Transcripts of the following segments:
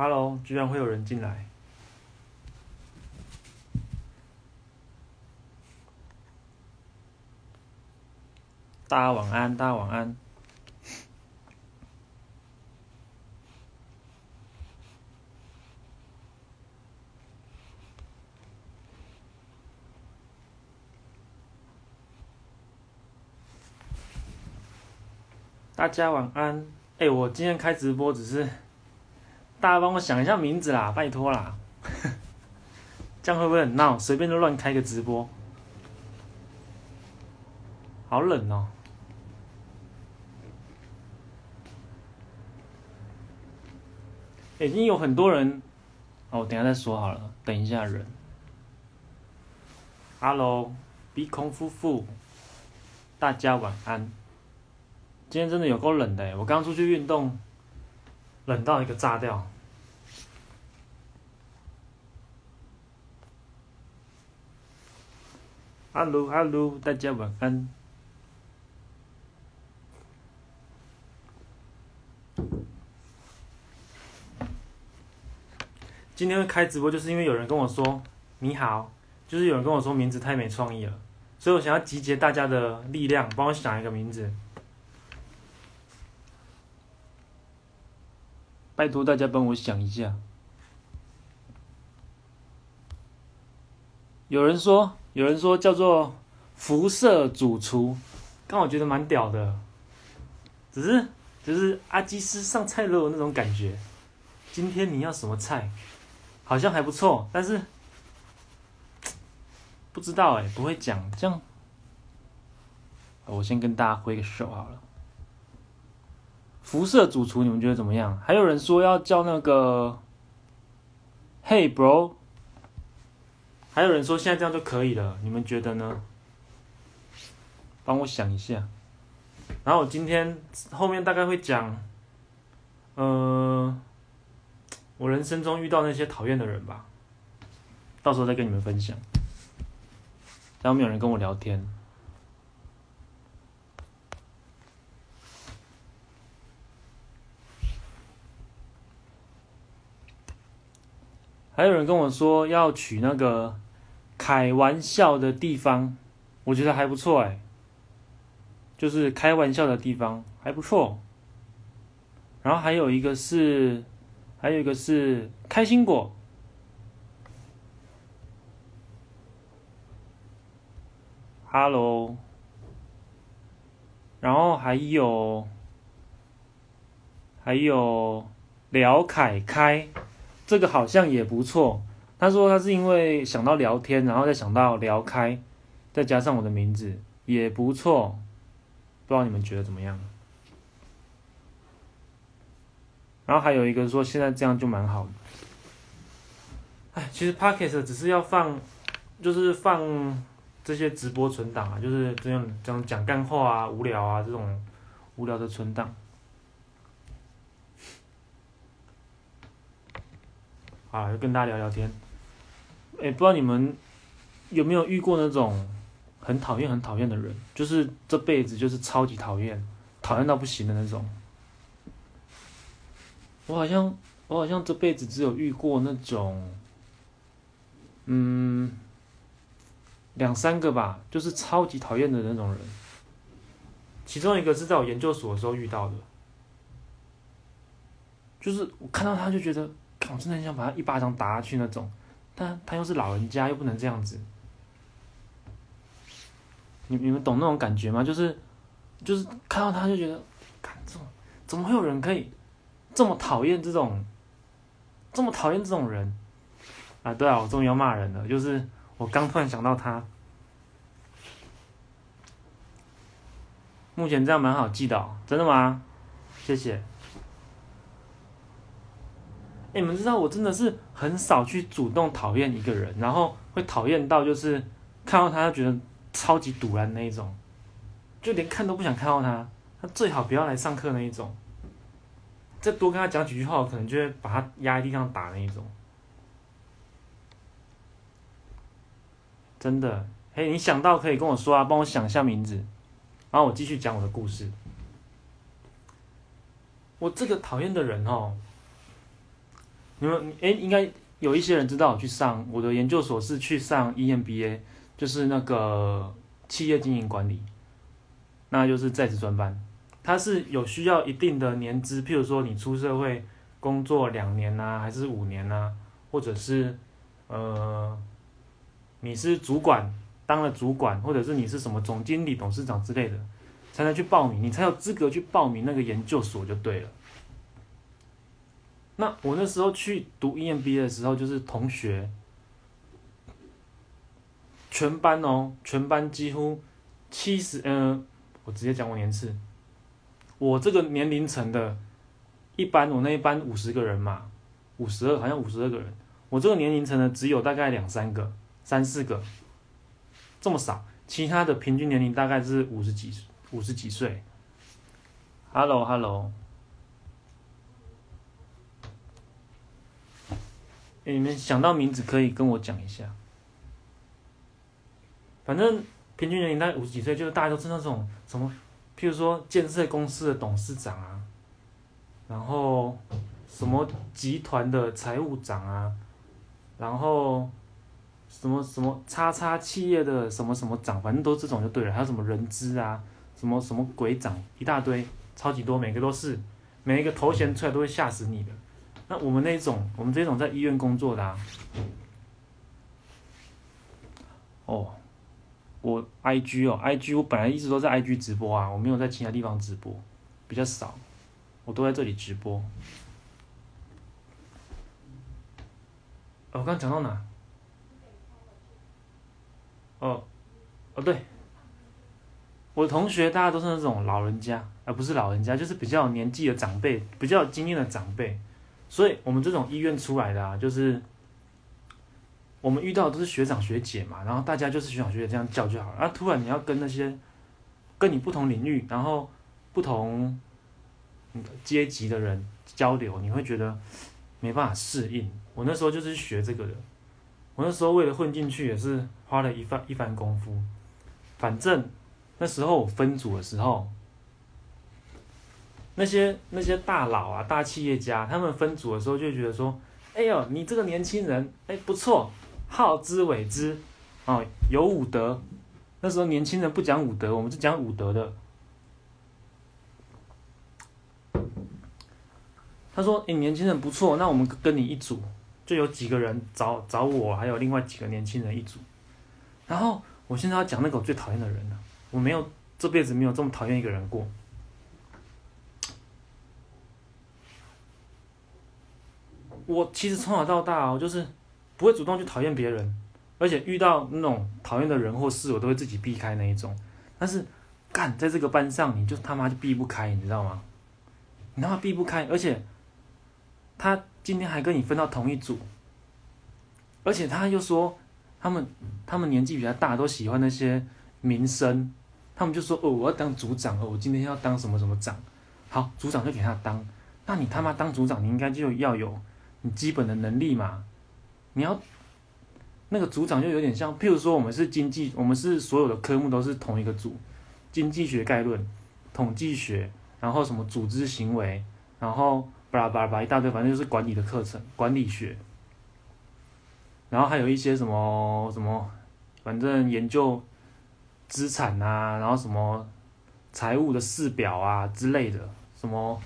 Hello，居然会有人进来。大家晚安，大家晚安。大家晚安。哎、我今天开直播只是大家帮我想一下名字啦，拜托啦。这样会不会很闹？随便就乱开个直播，好冷哦、已经有很多人，哦，我等下再说好了。等一下人。Hello，鼻孔夫妇，大家晚安。今天真的有够冷的，我刚出去运动，冷到一个炸掉。Hello，Hello，大家晚安。今天开直播，就是因为有人跟我说你好，就是有人跟我说名字太没创意了，所以我想要集结大家的力量，帮我想一个名字。拜托大家帮我想一下。有人说，有人说叫做“辐射主厨”，刚我觉得蛮屌的。只是，只是阿基师上菜喽那种感觉。今天你要什么菜？好像还不错，但是不知道哎，不会讲这样。我先跟大家挥个手好了。辐射主厨，你们觉得怎么样？还有人说要叫那个，Hey bro，还有人说现在这样就可以了，你们觉得呢？帮我想一下。然后我今天后面大概会讲，呃，我人生中遇到那些讨厌的人吧，到时候再跟你们分享。然后没有人跟我聊天。还有人跟我说要取那个开玩笑的地方，我觉得还不错哎，就是开玩笑的地方还不错。然后还有一个是，还有一个是开心果。Hello，然后还有，还有廖凯开。这个好像也不错。他说他是因为想到聊天，然后再想到聊开，再加上我的名字也不错。不知道你们觉得怎么样？然后还有一个说现在这样就蛮好的。哎，其实 Podcast 只是要放，就是放这些直播存档啊，就是这样这样讲干话啊、无聊啊这种无聊的存档。啊，跟大家聊聊天。哎，不知道你们有没有遇过那种很讨厌、很讨厌的人，就是这辈子就是超级讨厌，讨厌到不行的那种。我好像，我好像这辈子只有遇过那种，嗯，两三个吧，就是超级讨厌的那种人。其中一个是在我研究所的时候遇到的，就是我看到他就觉得。我真的很想把他一巴掌打下去那种，但他又是老人家，又不能这样子。你你们懂那种感觉吗？就是就是看到他就觉得，看这种怎么会有人可以这么讨厌这种，这么讨厌这种人啊？对啊，我终于要骂人了，就是我刚突然想到他。目前这样蛮好记的哦，真的吗？谢谢。欸，你们知道我真的是很少去主动讨厌一个人，然后会讨厌到就是看到他就觉得超级堵然那一种，就连看都不想看到他，他最好不要来上课那一种。再多跟他讲几句话，我可能就会把他压在地上打那一种。真的，嘿，你想到可以跟我说啊，帮我想一下名字，然后我继续讲我的故事。我这个讨厌的人哦。你们哎，应该有一些人知道我去上我的研究所是去上 EMBA，就是那个企业经营管理，那就是在职专班，它是有需要一定的年资，譬如说你出社会工作两年呐、还是五年呐、或者是呃你是主管当了主管，或者是你是什么总经理、董事长之类的，才能去报名，你才有资格去报名那个研究所就对了。那我那时候去读 EMBA 的时候，就是同学，全班哦，全班几乎七十，嗯，我直接讲我年次，我这个年龄层的，一班我那一班五十个人嘛，五十二好像五十二个人，我这个年龄层的只有大概两三个、三四个，这么少，其他的平均年龄大概是五十几、五十几岁。Hello，Hello。你们想到名字可以跟我讲一下。反正平均年龄大概五十几岁，就是大家都是那种什么，譬如说建设公司的董事长啊，然后什么集团的财务长啊，然后什么什么叉叉企业的什么什么长，反正都这种就对了。还有什么人资啊，什么什么鬼长，一大堆，超级多，每个都是，每一个头衔出来都会吓死你的。那我们那种，我们这种在医院工作的啊，哦，我 IG 哦，IG 我本来一直都在 IG 直播啊，我没有在其他地方直播，比较少，我都在这里直播。哦，我刚讲到哪？哦，哦对，我同学大家都是那种老人家，而不是老人家，就是比较年纪的长辈，比较有经验的长辈。所以，我们这种医院出来的啊，就是我们遇到的都是学长学姐嘛，然后大家就是学长学姐这样叫就好了。啊，突然你要跟那些跟你不同领域，然后不同阶级的人交流，你会觉得没办法适应。我那时候就是学这个的，我那时候为了混进去也是花了一番一番功夫。反正那时候我分组的时候。那些那些大佬啊，大企业家，他们分组的时候就觉得说，哎呦，你这个年轻人，哎，不错，好之为之，哦，有武德。那时候年轻人不讲武德，我们是讲武德的。他说，哎，年轻人不错，那我们跟你一组，就有几个人找找我，还有另外几个年轻人一组。然后我现在要讲那个最讨厌的人了，我没有这辈子没有这么讨厌一个人过。我其实从小到大哦，就是不会主动去讨厌别人，而且遇到那种讨厌的人或事，我都会自己避开那一种。但是，干在这个班上，你就他妈就避不开，你知道吗？你他妈避不开，而且他今天还跟你分到同一组，而且他又说他们他们年纪比较大，都喜欢那些名声，他们就说哦，我要当组长哦，我今天要当什么什么长，好，组长就给他当。那你他妈当组长，你应该就要有。你基本的能力嘛，你要那个组长就有点像，譬如说我们是经济，我们是所有的科目都是同一个组，经济学概论、统计学，然后什么组织行为，然后巴拉巴拉巴一大堆，反正就是管理的课程，管理学，然后还有一些什么什么，反正研究资产啊，然后什么财务的试表啊之类的，什么。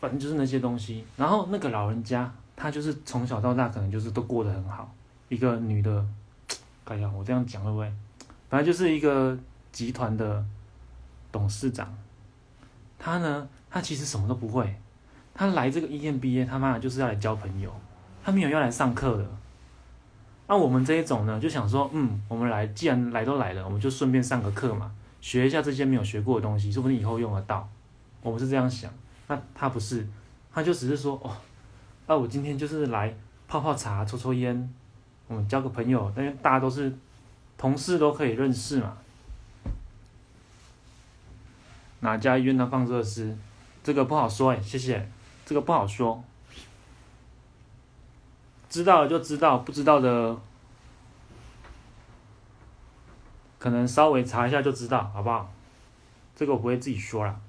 反正就是那些东西，然后那个老人家，他就是从小到大可能就是都过得很好。一个女的，哎呀，我这样讲会不会？反正就是一个集团的董事长，他呢，他其实什么都不会。他来这个 EMBA，他妈的就是要来交朋友，他没有要来上课的。那我们这一种呢，就想说，嗯，我们来，既然来都来了，我们就顺便上个课嘛，学一下这些没有学过的东西，说不定以后用得到。我们是这样想。那他不是，他就只是说哦，那我今天就是来泡泡茶、抽抽烟，我们交个朋友，因为大家都是同事，都可以认识嘛。哪家医院的放这尸？这个不好说哎，谢谢，这个不好说。知道了就知道，不知道的，可能稍微查一下就知道，好不好？这个我不会自己说了。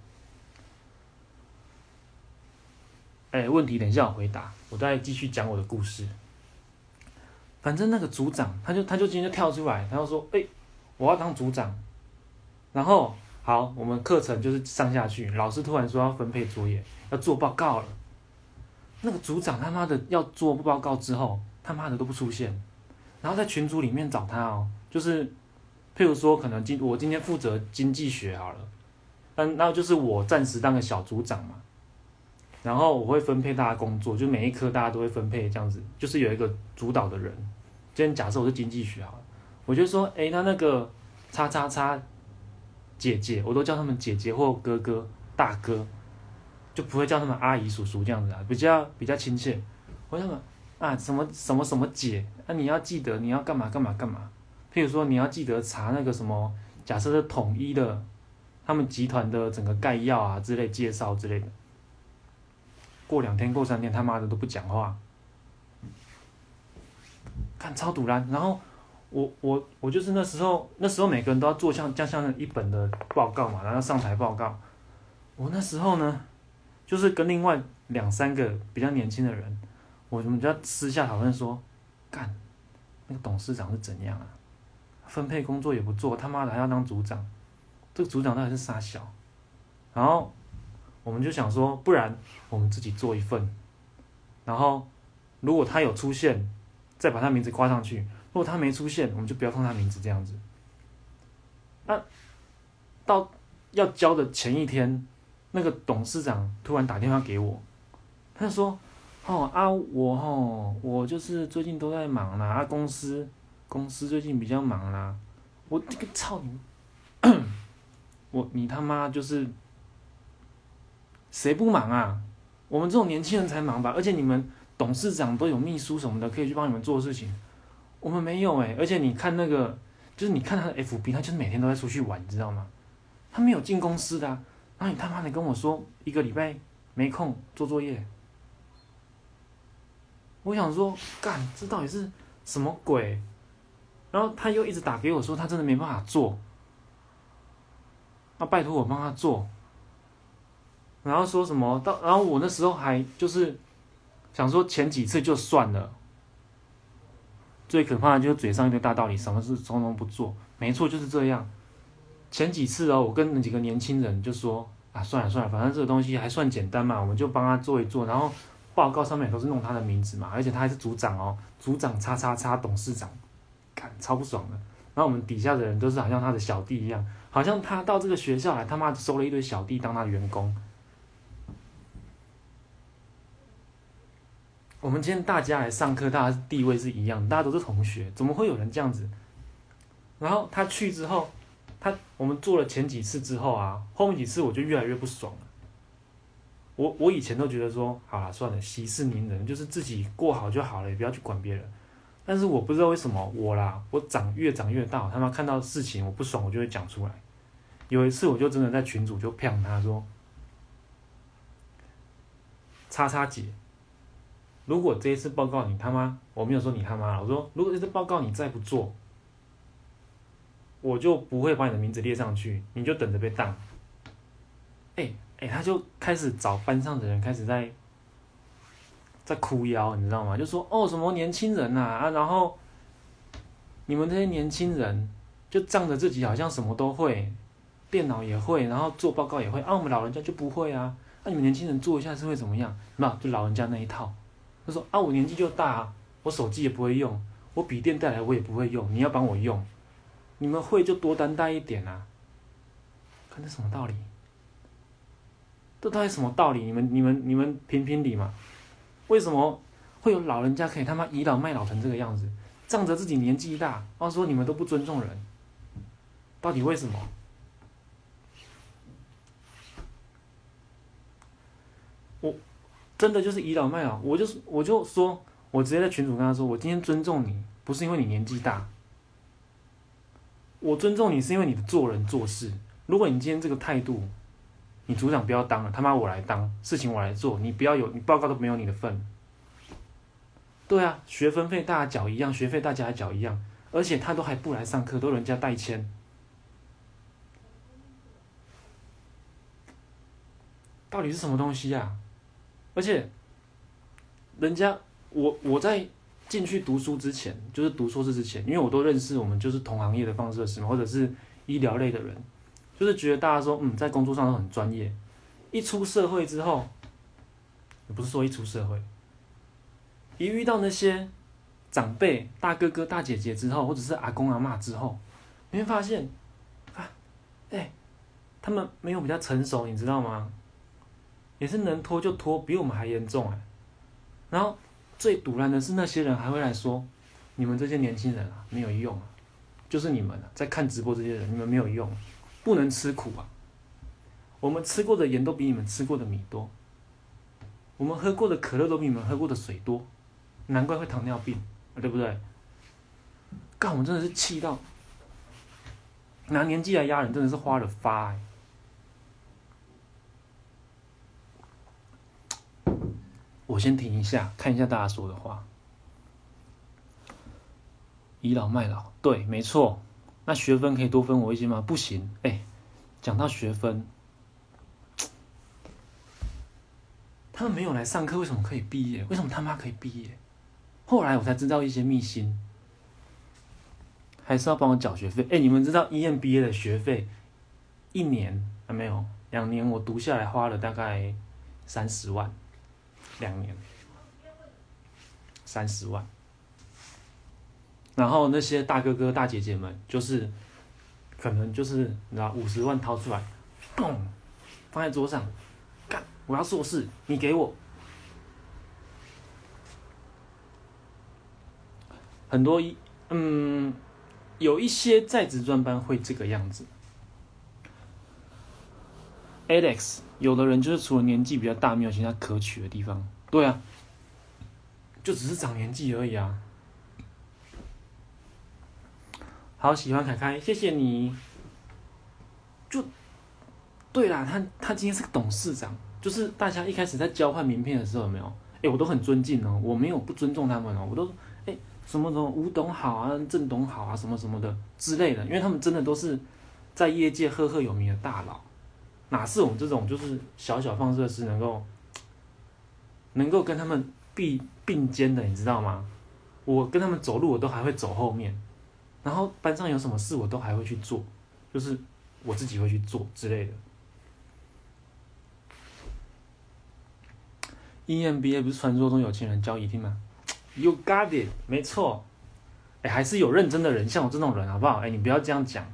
哎，问题等一下我回答，我再继续讲我的故事。反正那个组长，他就他就今天就跳出来，他就说，哎，我要当组长。然后好，我们课程就是上下去，老师突然说要分配作业，要做报告了。那个组长他妈的要做报告之后，他妈的都不出现，然后在群组里面找他哦，就是譬如说可能今我今天负责经济学好了，嗯，那就是我暂时当个小组长嘛，然后我会分配大家工作，就每一科大家都会分配这样子，就是有一个主导的人。今天假设我是经济学好了，我就说，诶，那那个叉叉叉姐姐，我都叫他们姐姐或哥哥、大哥。就不会叫他们阿姨、叔叔这样子啊，比较比较亲切。我问他们啊，什么什么什么姐，那、啊、你要记得你要干嘛干嘛干嘛。譬如说你要记得查那个什么，假设是统一的，他们集团的整个概要啊之类介绍之类的。过两天过三天他妈的都不讲话，看超赌烂。然后我我我就是那时候那时候每个人都要做像像像一本的报告嘛，然后上台报告。我那时候呢。就是跟另外两三个比较年轻的人，我们就要私下讨论说，干，那个董事长是怎样啊？分配工作也不做，他妈的还要当组长，这个组长到底是啥小？然后我们就想说，不然我们自己做一份，然后如果他有出现，再把他名字挂上去；如果他没出现，我们就不要放他名字这样子。那到要交的前一天。那个董事长突然打电话给我，他说：“哦啊，我哦，我就是最近都在忙啦，啊公司公司最近比较忙啦，我这个操你，我你他妈就是谁不忙啊？我们这种年轻人才忙吧？而且你们董事长都有秘书什么的，可以去帮你们做事情，我们没有哎。而且你看那个，就是你看他的 FB，他就是每天都在出去玩，你知道吗？他没有进公司的啊。”那你他妈的跟我说一个礼拜没空做作业，我想说干，这到底是什么鬼？然后他又一直打给我说他真的没办法做，那拜托我帮他做。然后说什么到，然后我那时候还就是想说前几次就算了，最可怕的就是嘴上一堆大道理，什么事通通不做，没错就是这样。前几次哦，我跟那几个年轻人就说啊，算了算了，反正这个东西还算简单嘛，我们就帮他做一做。然后报告上面都是弄他的名字嘛，而且他还是组长哦，组长叉叉叉董事长，看超不爽的。然后我们底下的人都是好像他的小弟一样，好像他到这个学校来，他妈收了一堆小弟当他的员工。我们今天大家来上课，大家地位是一样，大家都是同学，怎么会有人这样子？然后他去之后。他我们做了前几次之后啊，后面几次我就越来越不爽了。我我以前都觉得说，好了算了，息事宁人，就是自己过好就好了，也不要去管别人。但是我不知道为什么我啦，我长越长越大，他妈看到事情我不爽，我就会讲出来。有一次我就真的在群主就骗他说，叉叉姐，如果这一次报告你他妈，我没有说你他妈，我说如果这次报告你再不做。我就不会把你的名字列上去，你就等着被当。哎哎，他就开始找班上的人，开始在在哭腰，你知道吗？就说哦，什么年轻人呐啊，然后你们这些年轻人就仗着自己好像什么都会，电脑也会，然后做报告也会啊，我们老人家就不会啊。那、你们年轻人做一下是会怎么样？那就老人家那一套。他说啊，我年纪就大啊，我手机也不会用，我笔电带来我也不会用，你要帮我用。你们会就多担待一点啊！看这什么道理？这到底什么道理？你们、你们、你们评评理嘛？为什么会有老人家可以他妈倚老卖老成这个样子？仗着自己年纪大，然后说你们都不尊重人，到底为什么？我真的就是倚老卖老，我就是我就说，我直接在群主跟他说，我今天尊重你，不是因为你年纪大。我尊重你是因为你的做人做事。如果你今天这个态度，你组长不要当了，他妈我来当，事情我来做，你不要有，你报告都没有你的份。对啊，学分费大家缴一样，学费大家缴一样，而且他都还不来上课，都人家代签。到底是什么东西啊？而且人家我我在进去读书之前，就是读硕士之前，因为我都认识我们就是同行业的放射师，或者是医疗类的人，就是觉得大家说嗯，在工作上都很专业，一出社会之后，也不是说一出社会，一遇到那些长辈、大哥哥、大姐姐之后，或者是阿公阿嬷之后，你会发现啊，哎、他们没有比较成熟，你知道吗？也是能拖就拖，比我们还严重哎。然后最堵烂的是那些人还会来说，你们这些年轻人啊没有用啊，就是你们啊在看直播这些人，你们没有用，不能吃苦啊。我们吃过的盐都比你们吃过的米多，我们喝过的可乐都比你们喝过的水多，难怪会糖尿病，对不对？干，我们真的是气到拿年纪来压人，真的是花了发哎。我先停一下，看一下大家说的话。倚老卖老，对，没错。那学分可以多分我一些吗？不行。哎，讲到学分，他们没有来上课，为什么可以毕业？为什么他妈可以毕业？后来我才知道一些秘辛，还是要帮我缴学费。哎，你们知道 EMBA 的学费一年还没有，两年我读下来花了大概三十万。两年，三十万，然后那些大哥哥大姐姐们，就是可能就是你知道五十万掏出来，嘣，放在桌上，干，我要硕士，你给我。很多一嗯，有一些在职专班会这个样子。Alex，有的人就是除了年纪比较大，没有其他可取的地方。对啊，就只是长年纪而已啊。好喜欢凯凯，谢谢你。就，对啦，他他今天是个董事长，就是大家一开始在交换名片的时候有没有？哎，我都很尊敬哦，我没有不尊重他们哦，我都哎什么什么吴董好啊，郑董好啊，什么什么的之类的，因为他们真的都是在业界赫赫有名的大佬。哪是我们这种就是小小放射师能够 能够跟他们并并肩的，你知道吗？我跟他们走路，我都还会走后面，然后班上有什么事，我都还会去做，就是我自己会去做之类的。EMBA 不是传说中有钱人教一定吗？You got it，没错。哎，还是有认真的人，像我这种人，好不好？哎，你不要这样讲，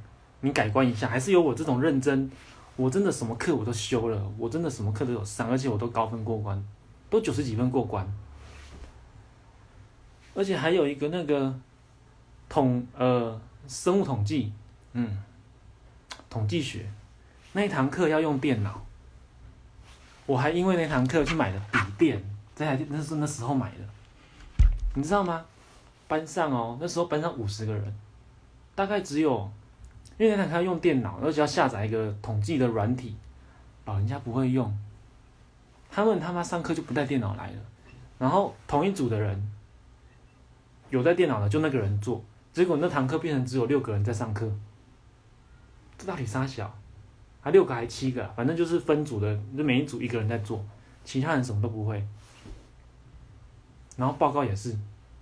你改观一下，还是有我这种认真。我真的什么课我都修了，我真的什么课都有上，而且我都高分过关，都九十几分过关。而且还有一个那个统呃生物统计，嗯，统计学那一堂课要用电脑，我还因为那堂课去买了笔电，这台那是那时候买的，你知道吗？班上哦，那时候班上五十个人，大概只有。因为那他用电脑，而且要下载一个统计的软体，老人家不会用，他们他妈上课就不带电脑来了，然后同一组的人有带电脑的就那个人做，结果那堂课变成只有六个人在上课，这到底啥小？还六个还七个，反正就是分组的，就每一组一个人在做，其他人什么都不会，然后报告也是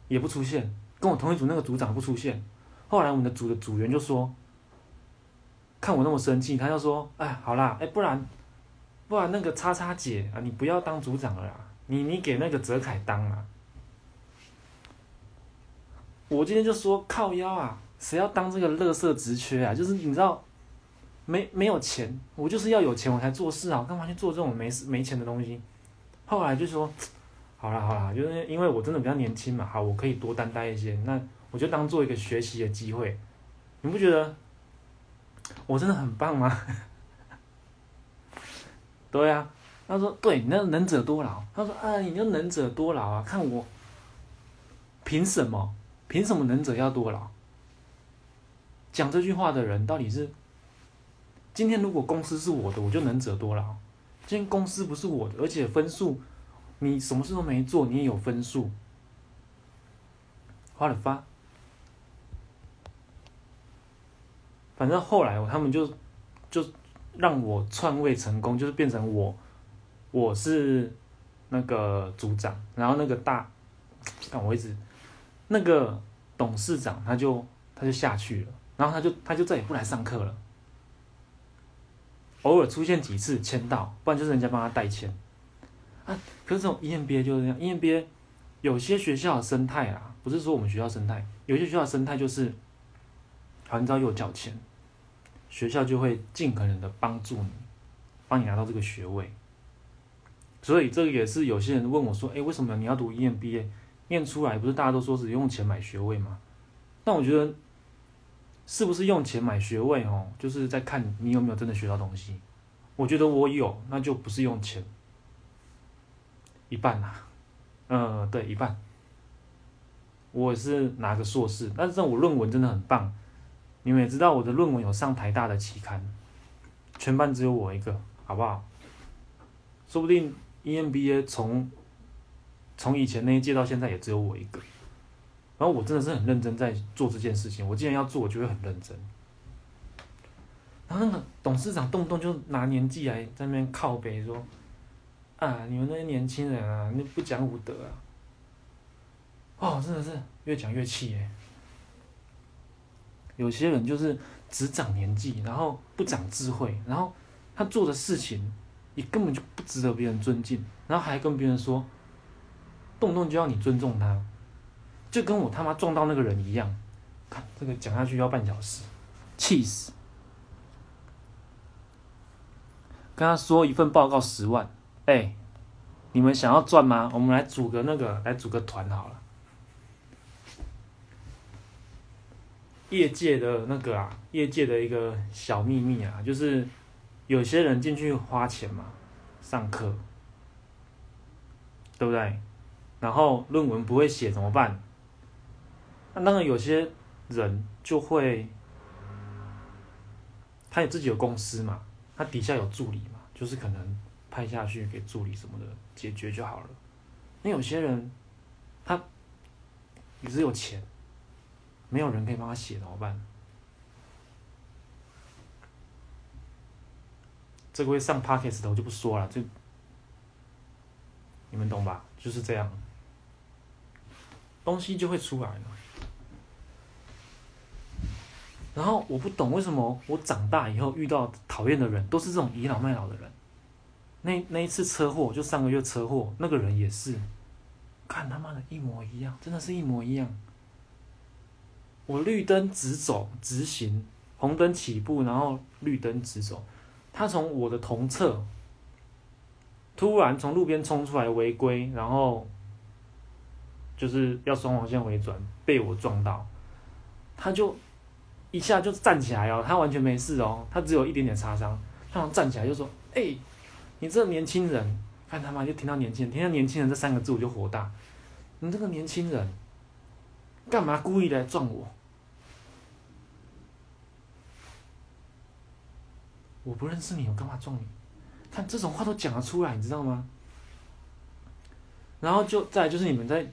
也不出现，跟我同一组那个组长不出现，后来我们的组的组员就说。看我那么生气，他就说：“哎，好啦，哎，不然，不然那个叉叉姐啊，你不要当组长了啦，你你给那个泽凯当啊。”我今天就说靠腰啊，谁要当这个垃圾职缺啊？就是你知道，没没有钱，我就是要有钱我才做事啊，我干嘛去做这种没事没钱的东西？后来就说：“好啦好啦，就是因为我真的比较年轻嘛，好，我可以多担待一些，那我就当做一个学习的机会，你不觉得？”我真的很棒吗？对啊，他说：“对，你那能者多劳。”他说：“啊，你就能者多劳啊，看我，凭什么？凭什么能者要多劳？”讲这句话的人到底是？今天如果公司是我的，我就能者多劳。今天公司不是我的，而且分数，你什么事都没做，你也有分数，花了发。反正后来他们就就让我篡位成功，就是变成我，我是，那个组长，然后那个大，但我一直，那个董事长他就他就下去了，然后他就他就再也不来上课了，偶尔出现几次签到，不然就是人家帮他代签，啊，可是这种 EMBA 就是这样，EMBA 有些学校的生态啊，不是说我们学校生态，有些学校的生态就是，好，你知道有缴钱，学校就会尽可能的帮助你，帮你拿到这个学位。所以这个也是有些人问我说：“哎，为什么你要读 EMBA？念出来不是大家都说是用钱买学位吗？”但我觉得，是不是用钱买学位哦，就是在看你有没有真的学到东西。我觉得我有，那就不是用钱，一半啦，嗯，对，一半。我是拿个硕士，但是我论文真的很棒。你们也知道我的论文有上台大的期刊，全班只有我一个，好不好？说不定。EMBA 从从以前那一届到现在也只有我一个，然后我真的是很认真在做这件事情。我既然要做，我就会很认真。然后那个董事长动不动就拿年纪来在那边靠北说：“啊，你们那些年轻人啊，你不讲武德啊！”哦，真的是越讲越气耶。有些人就是只长年纪，然后不长智慧，然后他做的事情。你根本就不值得别人尊敬，然后还跟别人说，动不动就要你尊重他，就跟我他妈撞到那个人一样。看这个讲下去要半小时，气死！跟他说一份报告十万，哎，你们想要赚吗？我们来组个那个，来组个团好了。业界的那个啊，业界的一个小秘密啊，就是。有些人进去花钱嘛，上课，对不对？然后论文不会写怎么办？那当然有些人就会，他有自己有公司嘛，他底下有助理嘛，就是可能派下去给助理什么的解决就好了。那有些人他也是有钱，没有人可以帮他写怎么办？这个会上 Podcast 的我就不说了，就你们懂吧？就是这样，东西就会出来了。然后我不懂为什么我长大以后遇到讨厌的人都是这种倚老卖老的人。那那一次车祸就上个月车祸，那个人也是，看他妈的一模一样，真的是一模一样。我绿灯直走直行，红灯起步，然后绿灯直走。他从我的同侧突然从路边冲出来违规，然后就是要双黄线回转，被我撞到，他就一下就站起来哦，他完全没事哦，他只有一点点擦伤，他站起来就说：“哎、你这年轻人，看他妈就听到年轻人，听到年轻人这三个字我就火大，你这个年轻人干嘛故意来撞我？”我不认识你，我干嘛撞你？看这种话都讲得出来，你知道吗？然后就再就是你们在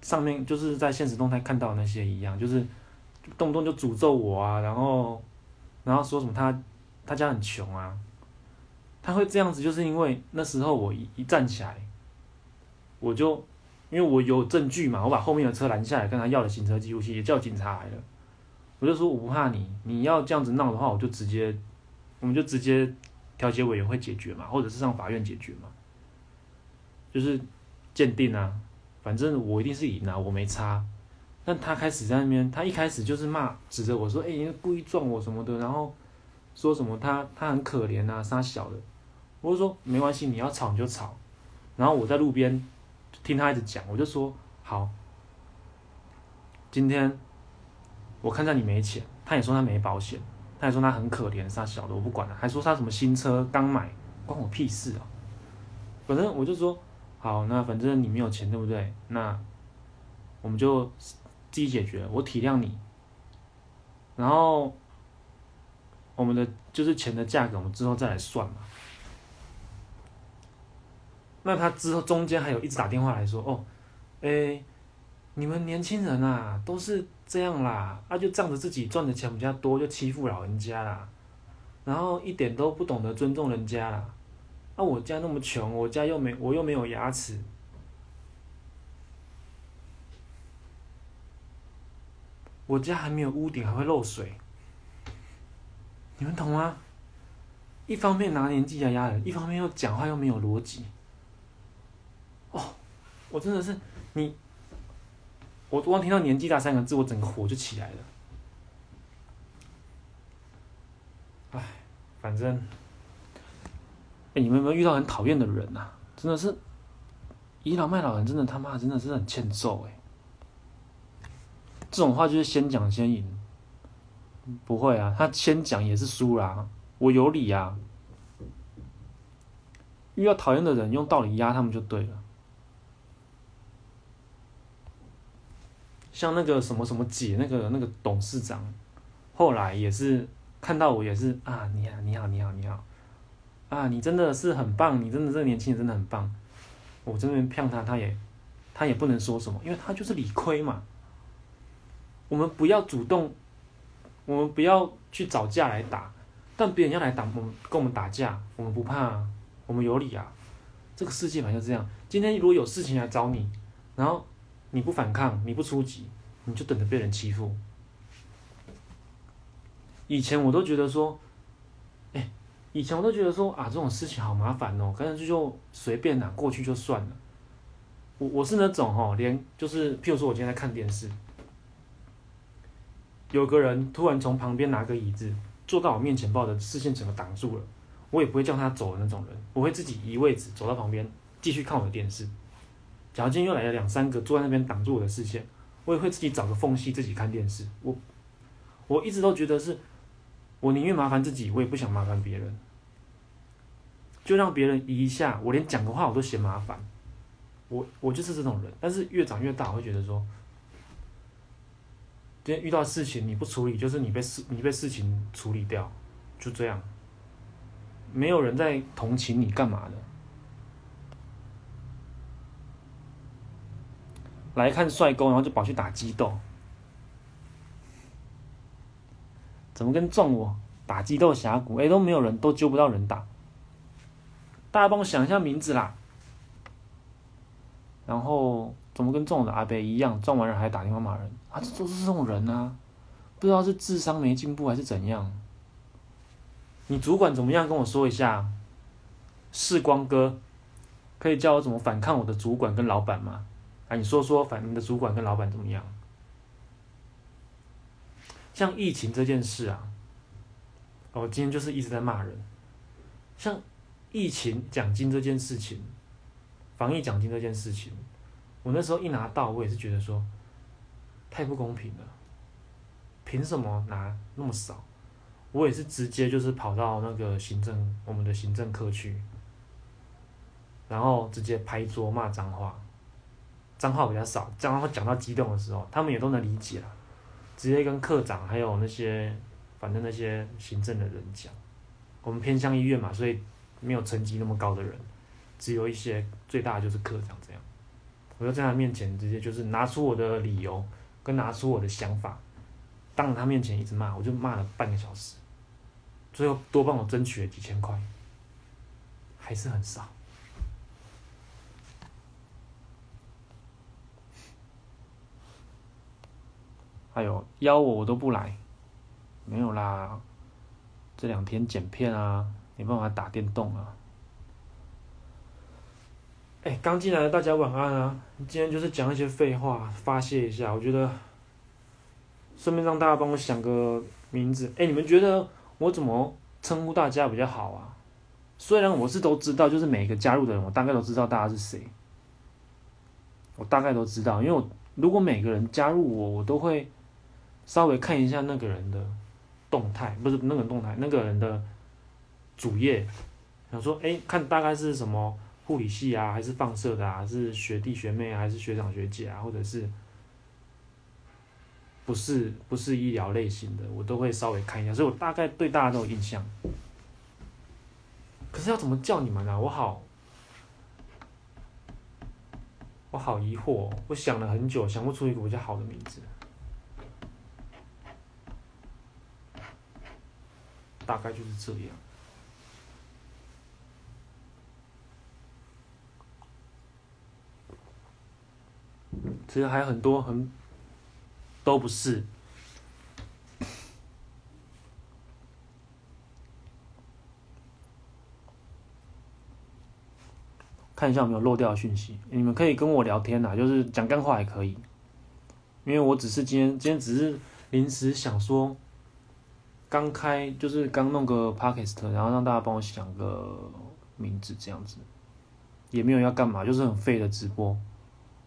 上面就是在现实动态看到那些一样，就是动不动就诅咒我啊，然后然后说什么他他家很穷啊，他会这样子，就是因为那时候我一一站起来，我就因为我有证据嘛，我把后面的车拦下来，跟他要了行车记录器，也叫警察来了，我就说我不怕你，你要这样子闹的话，我就直接。我们就直接调解委员会解决嘛，或者是上法院解决嘛，就是鉴定啊，反正我一定是赢啊，我没差。但他开始在那边，他一开始就是骂，指着我说：“哎、你故意撞我什么的。”然后说什么他他很可怜啊，杀小的。我就说没关系，你要吵你就吵。然后我在路边听他一直讲，我就说好，今天我看在你没钱，他也说他没保险。他还说他很可怜，杀小的我不管了，还说他什么新车刚买，关我屁事啊！反正我就说好，那反正你没有钱对不对？那我们就自己解决，我体谅你。然后我们的就是钱的价格，我们之后再来算嘛。那他之后中间还有一直打电话来说哦，诶，你们年轻人啊，都是。这样啦，他、就仗着自己赚的钱比较多，就欺负老人家啦，然后一点都不懂得尊重人家啦，啊，啊，我家那么穷，我家又没我又没有牙齿，我家还没有屋顶，还会漏水，你们懂吗？一方面拿年纪来压人，一方面又讲话又没有逻辑。哦，我真的是你，我光听到“年纪大”三个字，我整个火就起来了。哎，反正，哎，你们有没有遇到很讨厌的人、啊？真的是倚老卖老人，真的他妈真的是很欠揍哎。这种话就是先讲先赢，不会啊，他先讲也是输啦。我有理啊！遇到讨厌的人，用道理压他们就对了。像那个什么什么姐，那个那个董事长，后来也是看到我也是啊，你好你好你好你好，啊，你真的是很棒，你真的这个年轻人真的很棒。我这边骗他，他也他也不能说什么，因为他就是理亏嘛。我们不要主动，我们不要去找架来打。但别人要来打我们，跟我们打架，我们不怕啊，我们有理啊。这个世界嘛就这样。今天如果有事情来找你，然后你不反抗，你不出击，你就等着被人欺负。以前我都觉得说，哎，以前我都觉得说啊，这种事情好麻烦哦，干脆就随便拿过去就算了。我我是那种哈，连就是譬如说我今天在看电视，有个人突然从旁边拿个椅子。坐到我面前，把我的视线整个挡住了，我也不会叫他走的那种人，我会自己移位置走到旁边，继续看我的电视。假如今天又来了两三个坐在那边挡住我的视线，我也会自己找个缝隙自己看电视。我我一直都觉得是，我宁愿麻烦自己，我也不想麻烦别人，就让别人移一下，我连讲个话我都嫌麻烦。我我就是这种人，但是越长越大，我会觉得说。今天遇到事情你不处理，就是你被事你被事情处理掉，就这样，没有人在同情你干嘛的。来看帅哥，然后就跑去打激斗，怎么跟撞我打激斗峡谷？哎，都没有人，都揪不到人打。大家帮我想一下名字啦。然后。怎么跟撞我的阿伯一样，撞完人还打电话骂人啊？这都是这种人啊，不知道是智商没进步还是怎样。你主管怎么样？跟我说一下。世光哥，可以教我怎么反抗我的主管跟老板吗？啊，你说说，反你的主管跟老板怎么样？像疫情这件事啊，我今天就是一直在骂人。像疫情奖金这件事情，防疫奖金这件事情。我那时候一拿到，我也是觉得说，太不公平了，凭什么拿那么少？我也是直接就是跑到那个行政我们的行政科去，然后直接拍桌骂脏话，脏话比较少，脏话讲到激动的时候，他们也都能理解了，直接跟科长还有那些反正那些行政的人讲，我们偏向医院嘛，所以没有层级那么高的人，只有一些最大的就是科长这样。我就在他面前直接就是拿出我的理由，跟拿出我的想法，当着他面前一直骂，我就骂了半个小时，最后多帮我争取了几千块，还是很少。还有邀我我都不来，没有啦，这两天剪片啊，没办法打电动啊。哎，刚进来的大家晚安啊！今天就是讲一些废话，发泄一下。我觉得，顺便让大家帮我想个名字。哎，你们觉得我怎么称呼大家比较好啊？虽然我是都知道，就是每个加入的人，我大概都知道大家是谁。我大概都知道，因为我如果每个人加入我，我都会稍微看一下那个人的动态，不是那个动态，那个人的主页，想说，哎，看大概是什么。护理系啊，还是放射的啊？是学弟学妹啊，还是学长学姐啊？或者是不是不是医疗类型的，我都会稍微看一下，所以我大概对大家都有印象。可是要怎么叫你们啊？我好，我好疑惑哦，我想了很久，想不出一个比较好的名字。大概就是这样。其实还有很多很都不是。看一下有没有漏掉的讯息你们可以跟我聊天呐就是讲干话也可以。因为我只是今天今天只是临时想说刚开就是刚弄个 podcast，然后让大家帮我想个名字这样子，也没有要干嘛，就是很废的直播。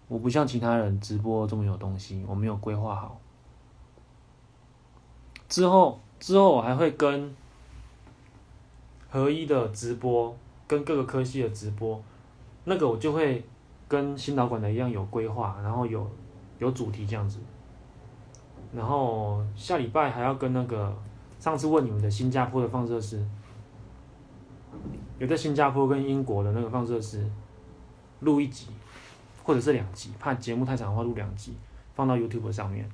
我不像其他人直播这么有东西，我没有规划好。之后之后我还会跟合一的直播，跟各个科系的直播。那个我就会跟新导管的一样有规划，然后有有主题这样子，然后下礼拜还要跟那个上次问你们的新加坡的放射师，有在新加坡跟英国的那个放射师录一集，或者是两集，怕节目太长的话录两集，放到 YouTube 上面。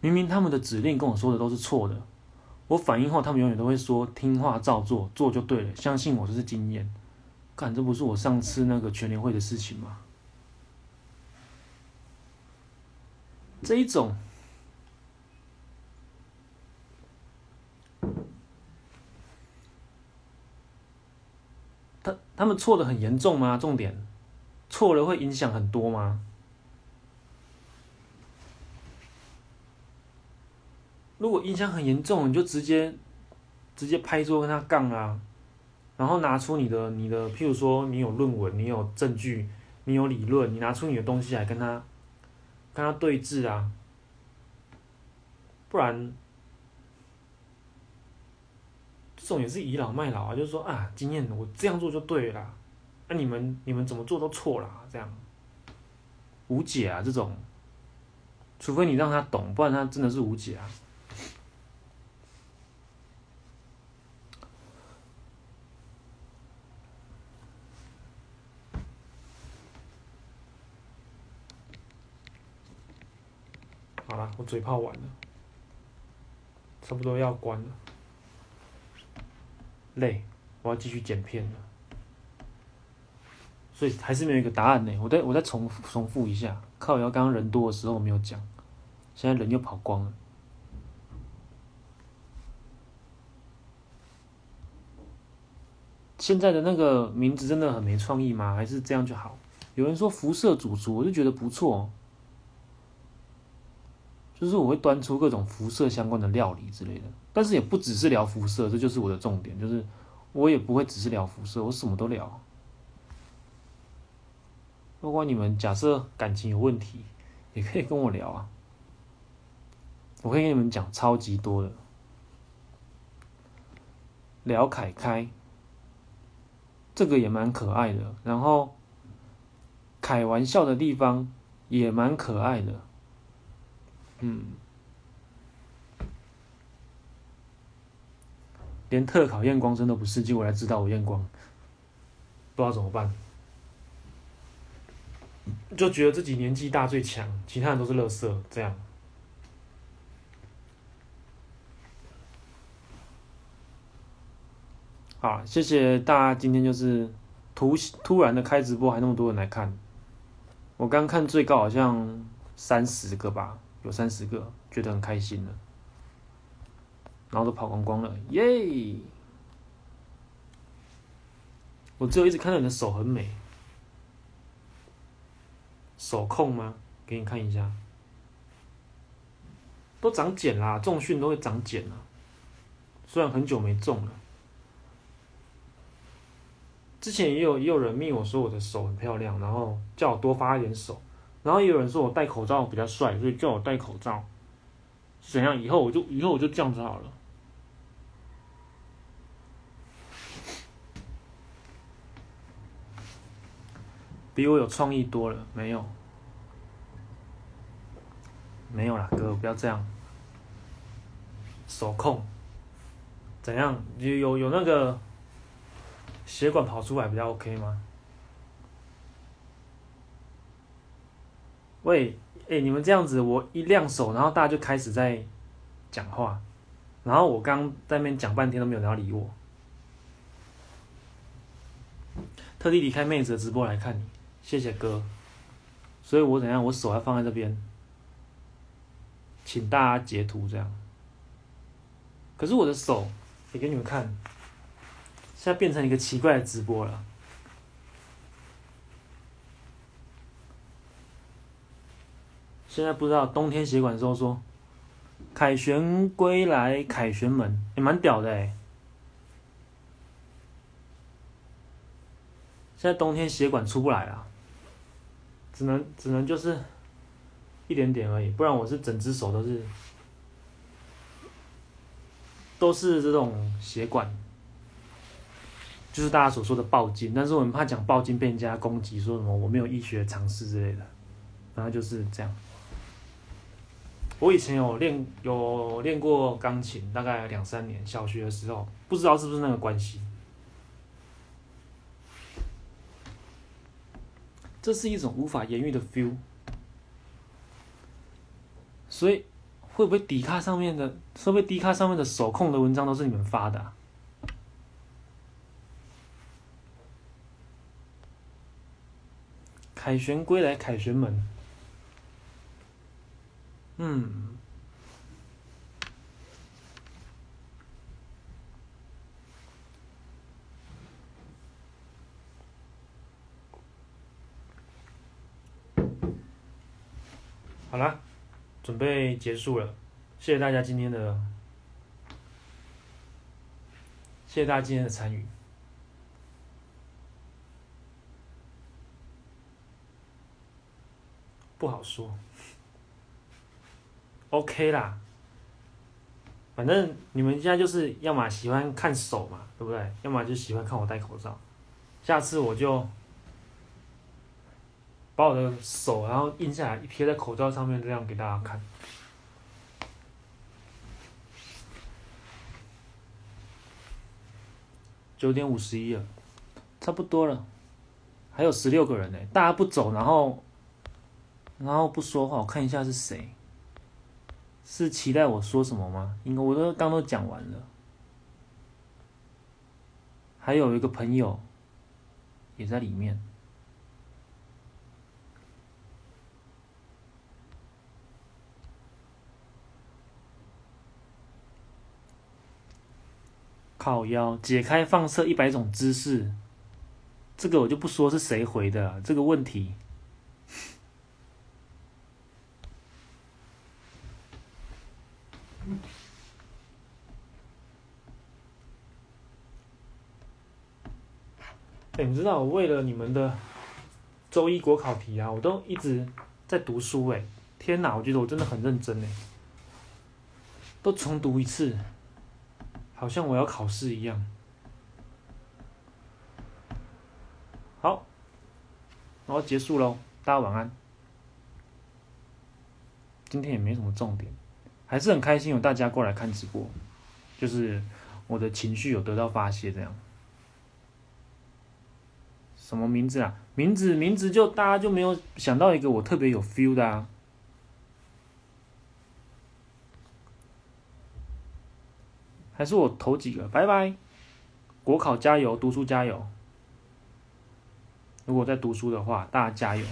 明明他们的指令跟我说的都是错的，我反应后，他们永远都会说听话照做，做就对了，相信我，就是经验。看，这不是我上次那个全联会的事情吗？这一种，他他们错的很严重吗？重点，错了会影响很多吗？如果影响很严重，你就直接直接拍桌跟他杠啊，然后拿出你的你的，譬如说你有论文，你有证据，你有理论，你拿出你的东西来跟他跟他对峙啊，不然这种也是倚老卖老啊，就是说啊，经验我这样做就对了，那、你们你们怎么做都错了，这样。无解啊，这种，除非你让他懂，不然他真的是无解啊。好了，我嘴炮完了，差不多要关了。累，我要继续剪片了。所以还是没有一个答案呢。我再我再重重复一下，靠腰刚刚人多的时候我没有讲，现在人又跑光了。现在的那个名字真的很没创意吗？还是这样就好？有人说辐射主厨，我就觉得不错。就是我会端出各种辐射相关的料理之类的，但是也不只是聊辐射，这就是我的重点。就是我也不会只是聊辐射，我什么都聊。如果你们假设感情有问题，也可以跟我聊啊，我可以跟你们讲超级多的。聊凯开，这个也蛮可爱的，然后开玩笑的地方也蛮可爱的。嗯，连特考验光真的不是，结果来知道我验光，不知道怎么办，就觉得自己年纪大最强，其他人都是垃圾，这样。好，谢谢大家，今天就是突突然的开直播，还那么多人来看，我刚看最高好像三十个吧。有三十个，觉得很开心了，然后都跑光光了，耶！我只有一直看到你的手很美，手控吗？给你看一下，都长茧啦，重训都会长茧了，虽然很久没重了。之前也有也有人密我说我的手很漂亮，然后叫我多发一点手。然后也有人说我戴口罩比较帅，所以叫我戴口罩。怎样？以后我就以后我就这样子好了。比我有创意多了，没有？没有啦，哥，不要这样。手控，怎样？有有有那个血管跑出来比较 OK 吗？喂，哎，你们这样子，我一亮手，然后大家就开始在讲话，然后我刚在那边讲半天都没有人要理我。特地离开妹子的直播来看你，谢谢哥，所以我怎样？我手要放在这边。请大家截图这样。可是我的手也给你们看，现在变成一个奇怪的直播了。现在不知道冬天血管收缩，凯旋归来，凯旋门。也蛮屌的哎。现在冬天血管出不来了，只能只能就是一点点而已，不然我是整只手都是都是这种血管，就是大家所说的暴金，但是我们怕讲暴金被人家攻击，说什么我没有医学常识之类的，然后就是这样。我以前有练有练过钢琴，大概两三年，小学的时候，不知道是不是那个关系。这是一种无法言喻的 feel，所以会不会 D 卡上面的，会不会 D 卡上面的手控的文章都是你们发的啊？凯旋归来，凯旋门。嗯。好了，准备结束了，谢谢大家今天的，谢谢大家今天的参与。不好说，OK 啦，反正你们现在就是要么喜欢看手嘛，对不对？要么就喜欢看我戴口罩，下次我就。把我的手，然后印下来，贴在口罩上面，这样给大家看。九点五十一了，差不多了，还有十六个人呢。大家不走，然后，然后不说话，我看一下是谁。是期待我说什么吗？应该我都刚都讲完了。还有一个朋友，也在里面。靠腰解开放射一百种姿势，这个我就不说是谁回的。这个问题，哎，你知道我为了你们的周一国考题啊，我都一直在读书哎，天哪，我觉得我真的很认真哎，都重读一次。好像我要考试一样。好，然后结束喽，大家晚安。今天也没什么重点，还是很开心有大家过来看直播，就是我的情绪有得到发泄这样。什么名字啊？名字名字就大家就没有想到一个我特别有 feel 的啊。还是我投几个，拜拜！国考加油，读书加油。如果在读书的话，大家加油。